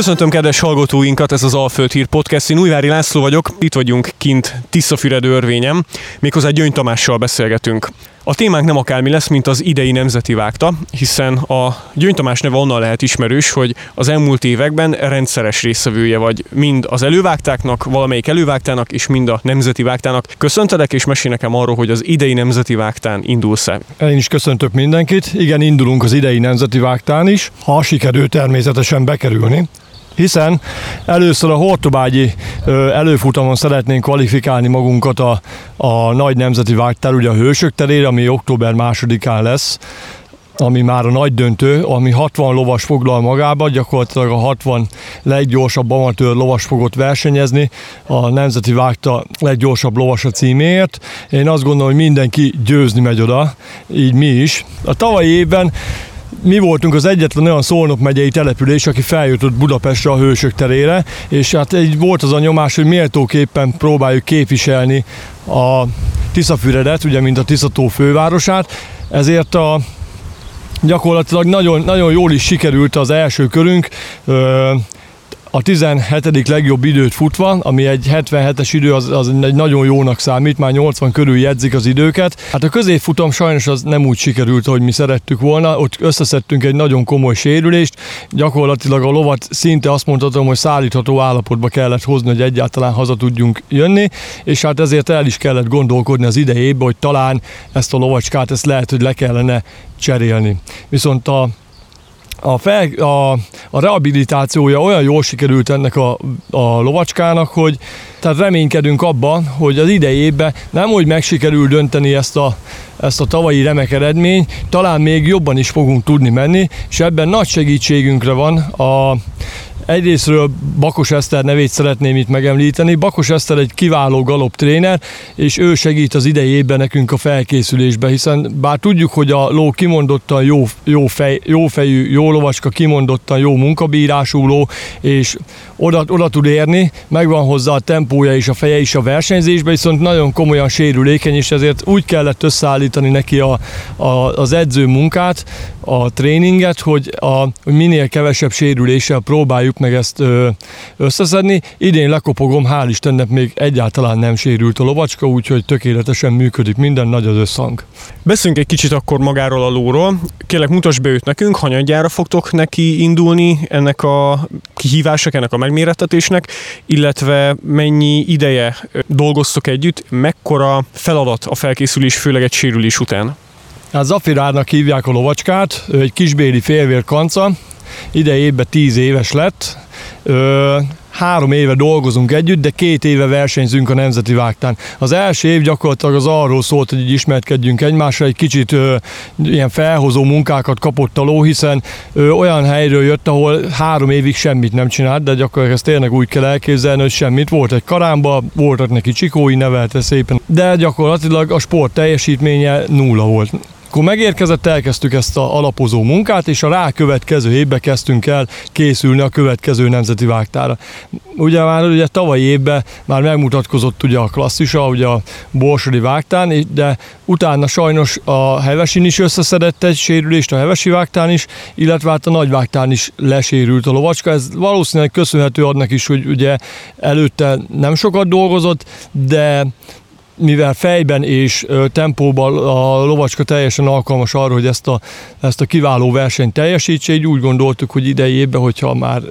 Köszöntöm kedves hallgatóinkat, ez az Alföld Hír Podcast. Én Újvári László vagyok, itt vagyunk kint Tiszafüred örvényem, méghozzá Gyöngy Tamással beszélgetünk. A témánk nem akármi lesz, mint az idei nemzeti vágta, hiszen a Gyöngy Tamás neve onnan lehet ismerős, hogy az elmúlt években rendszeres részvevője vagy mind az elővágtáknak, valamelyik elővágtának, és mind a nemzeti vágtának. Köszöntelek, és mesél nekem arról, hogy az idei nemzeti vágtán indulsz-e. Én is köszöntök mindenkit. Igen, indulunk az idei nemzeti vágtán is, ha sikerül természetesen bekerülni hiszen először a Hortobágyi előfutamon szeretnénk kvalifikálni magunkat a, a nagy nemzeti vágtár, ugye a Hősök terére, ami október másodikán lesz, ami már a nagy döntő, ami 60 lovas foglal magába, gyakorlatilag a 60 leggyorsabb amatőr lovas fogott versenyezni, a Nemzeti Vágta leggyorsabb lovas a címéért. Én azt gondolom, hogy mindenki győzni megy oda, így mi is. A tavalyi évben mi voltunk az egyetlen olyan Szolnok megyei település, aki feljutott Budapestre a Hősök terére, és hát egy volt az a nyomás, hogy méltóképpen próbáljuk képviselni a Tiszafüredet, ugye mint a Tiszató fővárosát, ezért a gyakorlatilag nagyon, nagyon jól is sikerült az első körünk a 17. legjobb időt futva, ami egy 77-es idő, az, az egy nagyon jónak számít, már 80 körül jegyzik az időket. Hát a középfutam sajnos az nem úgy sikerült, hogy mi szerettük volna, ott összeszedtünk egy nagyon komoly sérülést, gyakorlatilag a lovat szinte azt mondhatom, hogy szállítható állapotba kellett hozni, hogy egyáltalán haza tudjunk jönni, és hát ezért el is kellett gondolkodni az idejében, hogy talán ezt a lovacskát, ezt lehet, hogy le kellene cserélni. Viszont a a, fel, a, a rehabilitációja olyan jól sikerült ennek a, a lovacskának, hogy tehát reménykedünk abban, hogy az idejében nem úgy meg sikerül dönteni ezt a, ezt a tavalyi remek eredmény, talán még jobban is fogunk tudni menni, és ebben nagy segítségünkre van a Egyrésztről Bakos Eszter nevét szeretném itt megemlíteni. Bakos Eszter egy kiváló galop tréner, és ő segít az idejében nekünk a felkészülésbe, hiszen bár tudjuk, hogy a ló kimondottan jó, jó, fej, jó fejű, jó lovacska, kimondottan jó munkabírású ló, és oda, oda tud érni, megvan hozzá a tempója és a feje is a versenyzésbe, viszont nagyon komolyan sérülékeny, és ezért úgy kellett összeállítani neki a, a, az edző munkát, a tréninget, hogy, a, minél kevesebb sérüléssel próbáljuk meg ezt ö, összeszedni. Idén lekopogom, hál' Istennek még egyáltalán nem sérült a lovacska, úgyhogy tökéletesen működik minden, nagy az összhang. Beszéljünk egy kicsit akkor magáról a lóról. Kérlek, mutass be őt nekünk, hanyadjára fogtok neki indulni ennek a kihívások, ennek a megmérettetésnek, illetve mennyi ideje dolgoztok együtt, mekkora feladat a felkészülés, főleg egy sérülés után? Hát Zafirárnak hívják a lovacskát, egy kisbéli félvér kanca, idejében 10 éves lett, Ö, három éve dolgozunk együtt, de két éve versenyzünk a Nemzeti Vágtán. Az első év gyakorlatilag az arról szólt, hogy ismerkedjünk egymásra, egy kicsit ö, ilyen felhozó munkákat kapott a ló, hiszen ö, olyan helyről jött, ahol három évig semmit nem csinált, de gyakorlatilag ezt tényleg úgy kell elképzelni, hogy semmit. Volt egy karámba, voltak neki csikói, nevelte szépen, de gyakorlatilag a sport teljesítménye nulla volt. Akkor megérkezett, elkezdtük ezt a alapozó munkát, és a rákövetkező évben kezdtünk el készülni a következő nemzeti vágtára. Ugye már ugye tavalyi évben már megmutatkozott ugye a klasszisa, ugye a borsodi vágtán, de utána sajnos a Hevesin is összeszedett egy sérülést, a Hevesi vágtán is, illetve hát a nagyvágtán is lesérült a lovacska. Ez valószínűleg köszönhető adnak is, hogy ugye előtte nem sokat dolgozott, de mivel fejben és tempóban a lovacska teljesen alkalmas arra, hogy ezt a, ezt a kiváló versenyt teljesítse, így úgy gondoltuk, hogy idei évben, hogyha már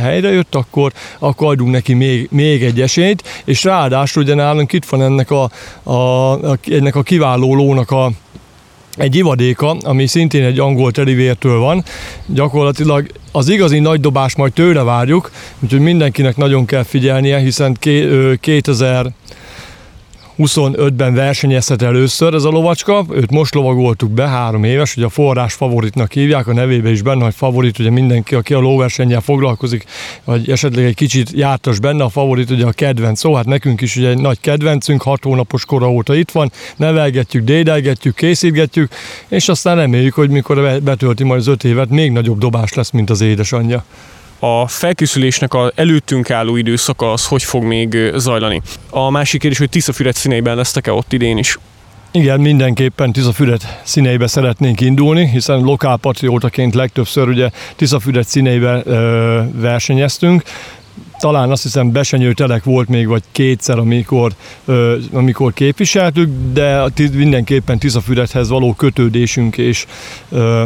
helyre jött, akkor, akkor adjunk neki még, még egy esélyt, és ráadásul ugye nálunk itt van ennek a, a, a, ennek a kiváló lónak a, egy ivadéka, ami szintén egy angol terivértől van. Gyakorlatilag az igazi nagy dobás majd tőle várjuk, úgyhogy mindenkinek nagyon kell figyelnie, hiszen 2000 25-ben versenyezhet először ez a lovacska, őt most lovagoltuk be, három éves, ugye a forrás favoritnak hívják, a nevébe is benne, hogy favorit, ugye mindenki, aki a lóversennyel foglalkozik, vagy esetleg egy kicsit jártas benne, a favorit ugye a kedvenc, szó, hát nekünk is ugye egy nagy kedvencünk, hat hónapos kora óta itt van, nevelgetjük, dédelgetjük, készítgetjük, és aztán reméljük, hogy mikor betölti majd az öt évet, még nagyobb dobás lesz, mint az édesanyja a felkészülésnek a előttünk álló időszaka az hogy fog még zajlani. A másik kérdés, hogy Tiszafüred színeiben lesztek-e ott idén is? Igen, mindenképpen Tiszafüred színeibe szeretnénk indulni, hiszen lokálpatriótaként legtöbbször ugye Tiszafüred színeibe ö, versenyeztünk talán azt hiszem besenyő telek volt még, vagy kétszer, amikor, ö, amikor képviseltük, de mindenképpen Tiszafüredhez való kötődésünk és ö,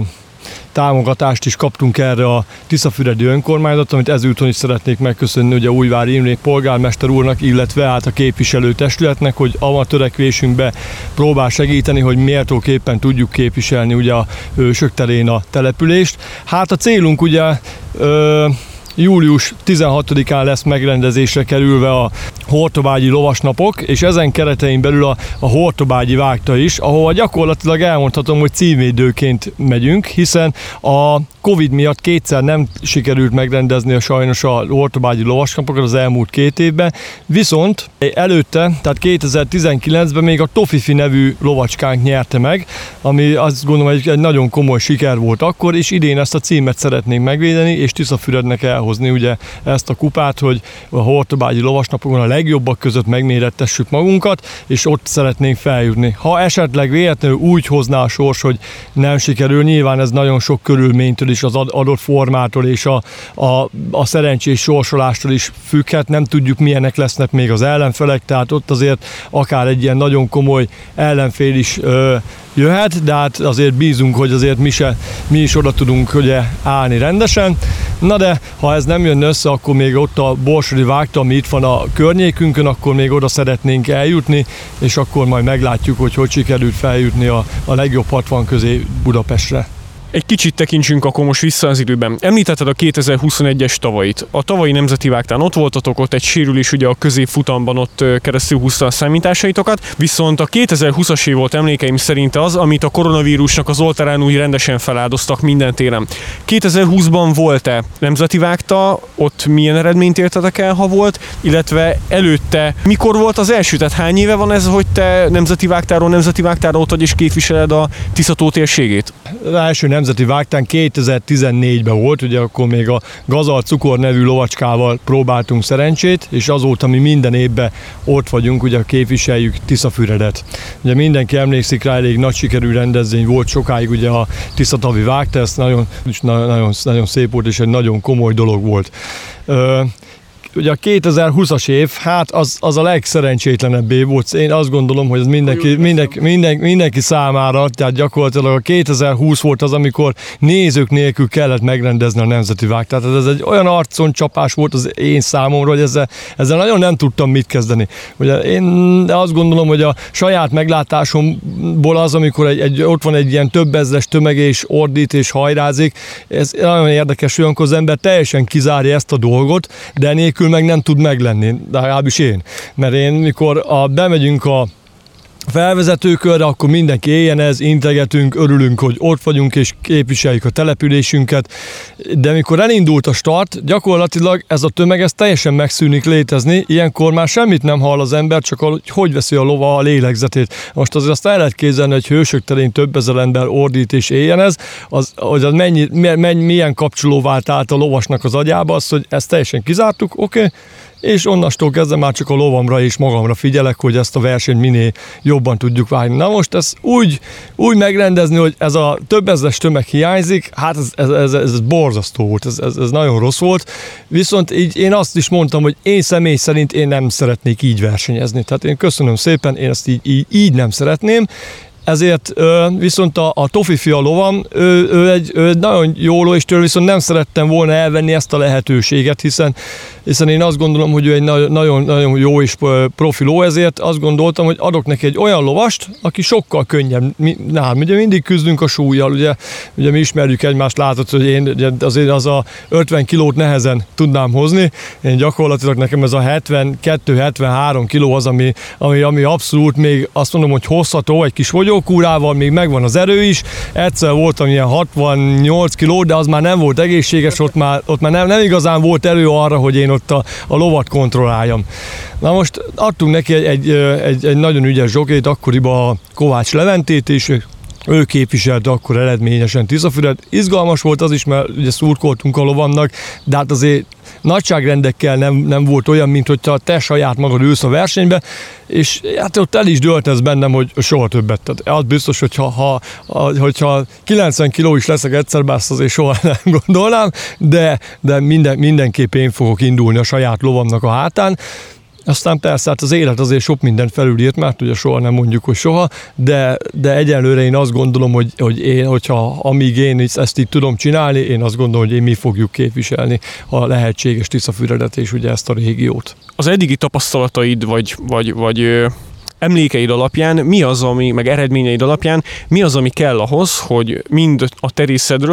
támogatást is kaptunk erre a Tiszafüredi önkormányzat, amit ezúton is szeretnék megköszönni ugye Újvári Imré polgármester úrnak, illetve hát a képviselőtestületnek, hogy a törekvésünkbe próbál segíteni, hogy méltóképpen tudjuk képviselni ugye a hősök terén a települést. Hát a célunk ugye ö, július 16-án lesz megrendezésre kerülve a Hortobágyi lovasnapok, és ezen keretein belül a, a Hortobágyi vágta is, ahova gyakorlatilag elmondhatom, hogy címvédőként megyünk, hiszen a Covid miatt kétszer nem sikerült megrendezni a sajnos a Hortobágyi lovasnapokat az elmúlt két évben, viszont előtte, tehát 2019-ben még a Tofifi nevű lovacskánk nyerte meg, ami azt gondolom egy, egy nagyon komoly siker volt akkor, és idén ezt a címet szeretnénk megvédeni, és Tiszafürednek elhozni ugye ezt a kupát, hogy a Hortobágyi lovasnapokon a legjobbak között megmérettessük magunkat, és ott szeretnénk feljutni. Ha esetleg véletlenül úgy hozná a sors, hogy nem sikerül, nyilván ez nagyon sok körülménytől is, az adott formától és a, a, a szerencsés sorsolástól is függhet, nem tudjuk milyenek lesznek még az ellenfelek, tehát ott azért akár egy ilyen nagyon komoly ellenfél is ö, jöhet, de hát azért bízunk, hogy azért mi, se, mi is oda tudunk ugye állni rendesen. Na de, ha ez nem jön össze, akkor még ott a Borsodi vágta, ami itt van a környékünkön, akkor még oda szeretnénk eljutni, és akkor majd meglátjuk, hogy hogy sikerült feljutni a, a legjobb 60 közé Budapestre. Egy kicsit tekintsünk akkor most vissza az időben. Említetted a 2021-es tavait. A tavalyi nemzeti vágtán ott voltatok, ott egy sérülés ugye a középfutamban ott keresztül húzta a számításaitokat, viszont a 2020-as év volt emlékeim szerint az, amit a koronavírusnak az oltárán úgy rendesen feláldoztak minden téren. 2020-ban volt-e nemzeti vágta, ott milyen eredményt értetek el, ha volt, illetve előtte mikor volt az első, tehát hány éve van ez, hogy te nemzeti vágtáról nemzeti vágtáról ott vagy és képviseled a Tiszató térségét? Az első nemzeti vágtán 2014-ben volt, ugye akkor még a Gazal Cukor nevű lovacskával próbáltunk szerencsét, és azóta mi minden évben ott vagyunk, ugye képviseljük Tiszafüredet. Ugye mindenki emlékszik rá, elég nagy sikerű rendezvény volt sokáig ugye a Tiszatavi vágta, ez nagyon, nagyon, nagyon szép volt, és egy nagyon komoly dolog volt ugye a 2020-as év, hát az, az a legszerencsétlenebb év volt. Én azt gondolom, hogy ez mindenki, mindenki, mindenki, mindenki számára, tehát gyakorlatilag a 2020 volt az, amikor nézők nélkül kellett megrendezni a Nemzeti Vág. Tehát ez egy olyan arcon csapás volt az én számomra, hogy ezzel, ezzel nagyon nem tudtam mit kezdeni. Ugye én azt gondolom, hogy a saját meglátásomból az, amikor egy, egy, ott van egy ilyen több ezres tömeg és ordít és hajrázik, ez nagyon érdekes, olyankor az ember teljesen kizárja ezt a dolgot, de nélkül nélkül meg nem tud meglenni, de legalábbis én. Mert én, mikor a, bemegyünk a felvezetőkörre, akkor mindenki éljen ez, integetünk, örülünk, hogy ott vagyunk és képviseljük a településünket, de mikor elindult a start, gyakorlatilag ez a tömeg ez teljesen megszűnik létezni, ilyenkor már semmit nem hall az ember, csak hogy hogy veszi a lova a lélegzetét. Most azért azt el lehet képzelni, hogy hősök terén több ezer ember ordít és éljen ez, az, hogy az mennyi, mennyi, milyen kapcsoló vált át a lovasnak az agyába, az, hogy ezt teljesen kizártuk, oké, okay, és onnastól kezdve már csak a lovamra és magamra figyelek, hogy ezt a versenyt minél jobban tudjuk vágni. Na most ezt úgy, úgy megrendezni, hogy ez a több ezres tömeg hiányzik, hát ez, ez, ez, ez borzasztó volt, ez, ez, ez nagyon rossz volt, viszont így én azt is mondtam, hogy én személy szerint én nem szeretnék így versenyezni. Tehát én köszönöm szépen, én ezt így, így, így nem szeretném, ezért viszont a, a Tofi fia lovam, ő, ő, egy, ő egy nagyon jó ló, és tőle viszont nem szerettem volna elvenni ezt a lehetőséget, hiszen, hiszen én azt gondolom, hogy ő egy nagyon, nagyon jó és profi ló, ezért azt gondoltam, hogy adok neki egy olyan lovast, aki sokkal könnyebb. Mi, nálam ugye mindig küzdünk a súlyjal, ugye, ugye mi ismerjük egymást, látod, hogy én ugye azért az a 50 kilót nehezen tudnám hozni, én gyakorlatilag nekem ez a 72-73 kiló az, ami, ami, ami abszolút még azt mondom, hogy hozható, egy kis vagyok, kúrával még megvan az erő is. Egyszer voltam ilyen 68 kiló, de az már nem volt egészséges, ott már, ott már nem, nem igazán volt erő arra, hogy én ott a, a lovat kontrolláljam. Na most adtunk neki egy, egy, egy, egy nagyon ügyes zsokét, akkoriban a Kovács Leventét, és ő képviselte akkor eredményesen Tiszafüred. Izgalmas volt az is, mert ugye szurkoltunk a lovannak, de hát azért nagyságrendekkel nem, nem volt olyan, mint hogyha te saját magad ülsz a versenybe, és hát ott el is dőlt ez bennem, hogy soha többet. Tehát az biztos, hogyha ha, hogyha 90 kiló is leszek egyszer, bár azért soha nem gondolnám, de, de minden, mindenképp én fogok indulni a saját lovamnak a hátán. Aztán persze hát az élet azért sok mindent felülírt, mert ugye soha nem mondjuk, hogy soha, de, de egyelőre én azt gondolom, hogy, hogy én, hogyha amíg én ezt így tudom csinálni, én azt gondolom, hogy én mi fogjuk képviselni a lehetséges Tiszafüredet és ugye ezt a régiót. Az eddigi tapasztalataid, vagy, vagy, vagy emlékeid alapján mi az, ami, meg eredményeid alapján mi az, ami kell ahhoz, hogy mind a te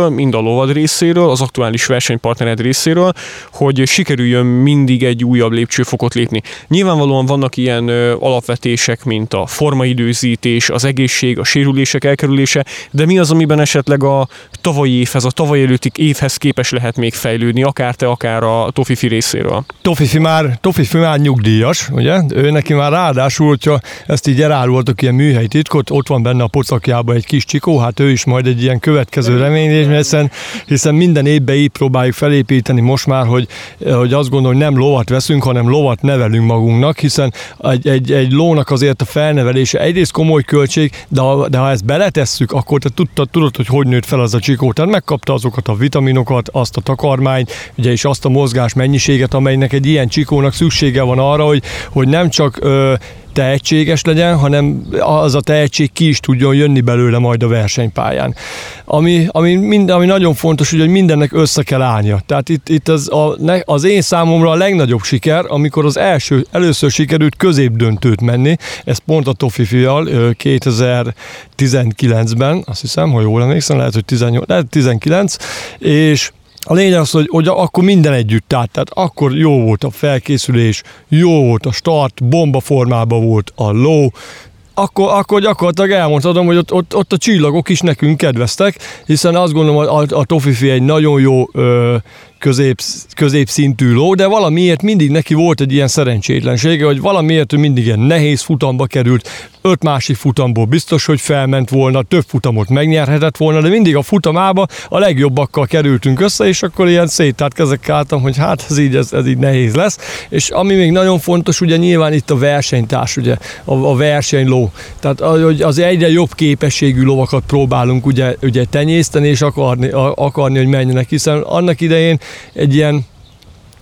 mind a lovad részéről, az aktuális versenypartnered részéről, hogy sikerüljön mindig egy újabb lépcsőfokot lépni. Nyilvánvalóan vannak ilyen alapvetések, mint a formaidőzítés, az egészség, a sérülések elkerülése, de mi az, amiben esetleg a tavalyi évhez, a tavaly előtti évhez képes lehet még fejlődni, akár te, akár a Tofifi részéről? Tofifi már, Tofifi már nyugdíjas, ugye? Ő neki már ráadásul, hogyha ezt így elárultak ilyen műhelyi titkot, ott van benne a pocakjában egy kis csikó, hát ő is majd egy ilyen következő remény, hiszen, hiszen minden évben így próbáljuk felépíteni most már, hogy, hogy azt gondolom, hogy nem lovat veszünk, hanem lovat nevelünk magunknak, hiszen egy, egy, egy lónak azért a felnevelése egyrészt komoly költség, de ha, de ha ezt beletesszük, akkor te tudtad, tudod, hogy hogy nőtt fel az a csikó. Tehát megkapta azokat a vitaminokat, azt a takarmányt, ugye és azt a mozgás mennyiséget, amelynek egy ilyen csikónak szüksége van arra, hogy, hogy nem csak ö, tehetséges legyen, hanem az a tehetség ki is tudjon jönni belőle majd a versenypályán. Ami, ami, mind, ami nagyon fontos, hogy mindennek össze kell állnia. Tehát itt, itt az, a, az én számomra a legnagyobb siker, amikor az első, először sikerült középdöntőt menni, ez pont a Tofi fial 2019-ben, azt hiszem, ha jól emlékszem, lehet, hogy 18, lehet 19, és a lényeg az, hogy, hogy akkor minden együtt állt, tehát akkor jó volt a felkészülés, jó volt a start, bomba formában volt a low, akkor, akkor gyakorlatilag elmondhatom, hogy ott, ott, ott a csillagok is nekünk kedveztek, hiszen azt gondolom, a, a Tofifi egy nagyon jó ö, közép, középszintű ló, de valamiért mindig neki volt egy ilyen szerencsétlensége, hogy valamiért ő mindig ilyen nehéz futamba került, öt másik futamból biztos, hogy felment volna, több futamot megnyerhetett volna, de mindig a futamába a legjobbakkal kerültünk össze, és akkor ilyen széttárt kezekkel álltam, hogy hát ez így, ez, ez így nehéz lesz. És ami még nagyon fontos, ugye nyilván itt a versenytárs, ugye a, a versenyló. Tehát hogy az egyre jobb képességű lovakat próbálunk ugye, ugye tenyészteni és akarni, akarni, hogy menjenek, hiszen annak idején egy ilyen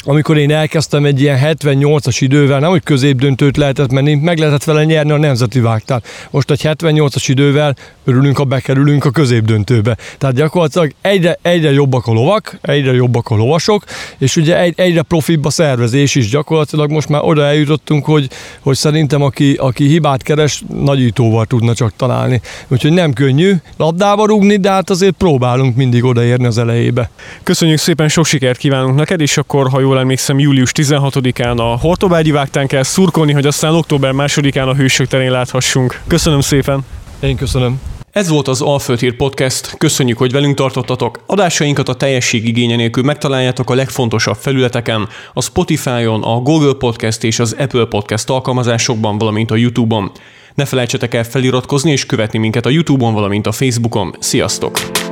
amikor én elkezdtem egy ilyen 78-as idővel, nem hogy középdöntőt lehetett menni, meg lehetett vele nyerni a nemzeti vágtán. Most egy 78-as idővel örülünk, ha bekerülünk a középdöntőbe. Tehát gyakorlatilag egyre, egyre jobbak a lovak, egyre jobbak a lovasok, és ugye egy, egyre profibb a szervezés is gyakorlatilag most már oda eljutottunk, hogy, hogy szerintem aki, aki hibát keres, nagyítóval tudna csak találni. Úgyhogy nem könnyű labdába rúgni, de hát azért próbálunk mindig odaérni az elejébe. Köszönjük szépen, sok sikert kívánunk neked, és akkor, ha jól jól emlékszem, július 16-án a Hortobágyi vágtán kell szurkolni, hogy aztán október 2-án a Hősök terén láthassunk. Köszönöm szépen! Én köszönöm. Ez volt az Alföld Hír Podcast. Köszönjük, hogy velünk tartottatok. Adásainkat a teljesség igénye nélkül megtaláljátok a legfontosabb felületeken, a Spotify-on, a Google Podcast és az Apple Podcast alkalmazásokban, valamint a YouTube-on. Ne felejtsetek el feliratkozni és követni minket a YouTube-on, valamint a Facebookon. Sziasztok!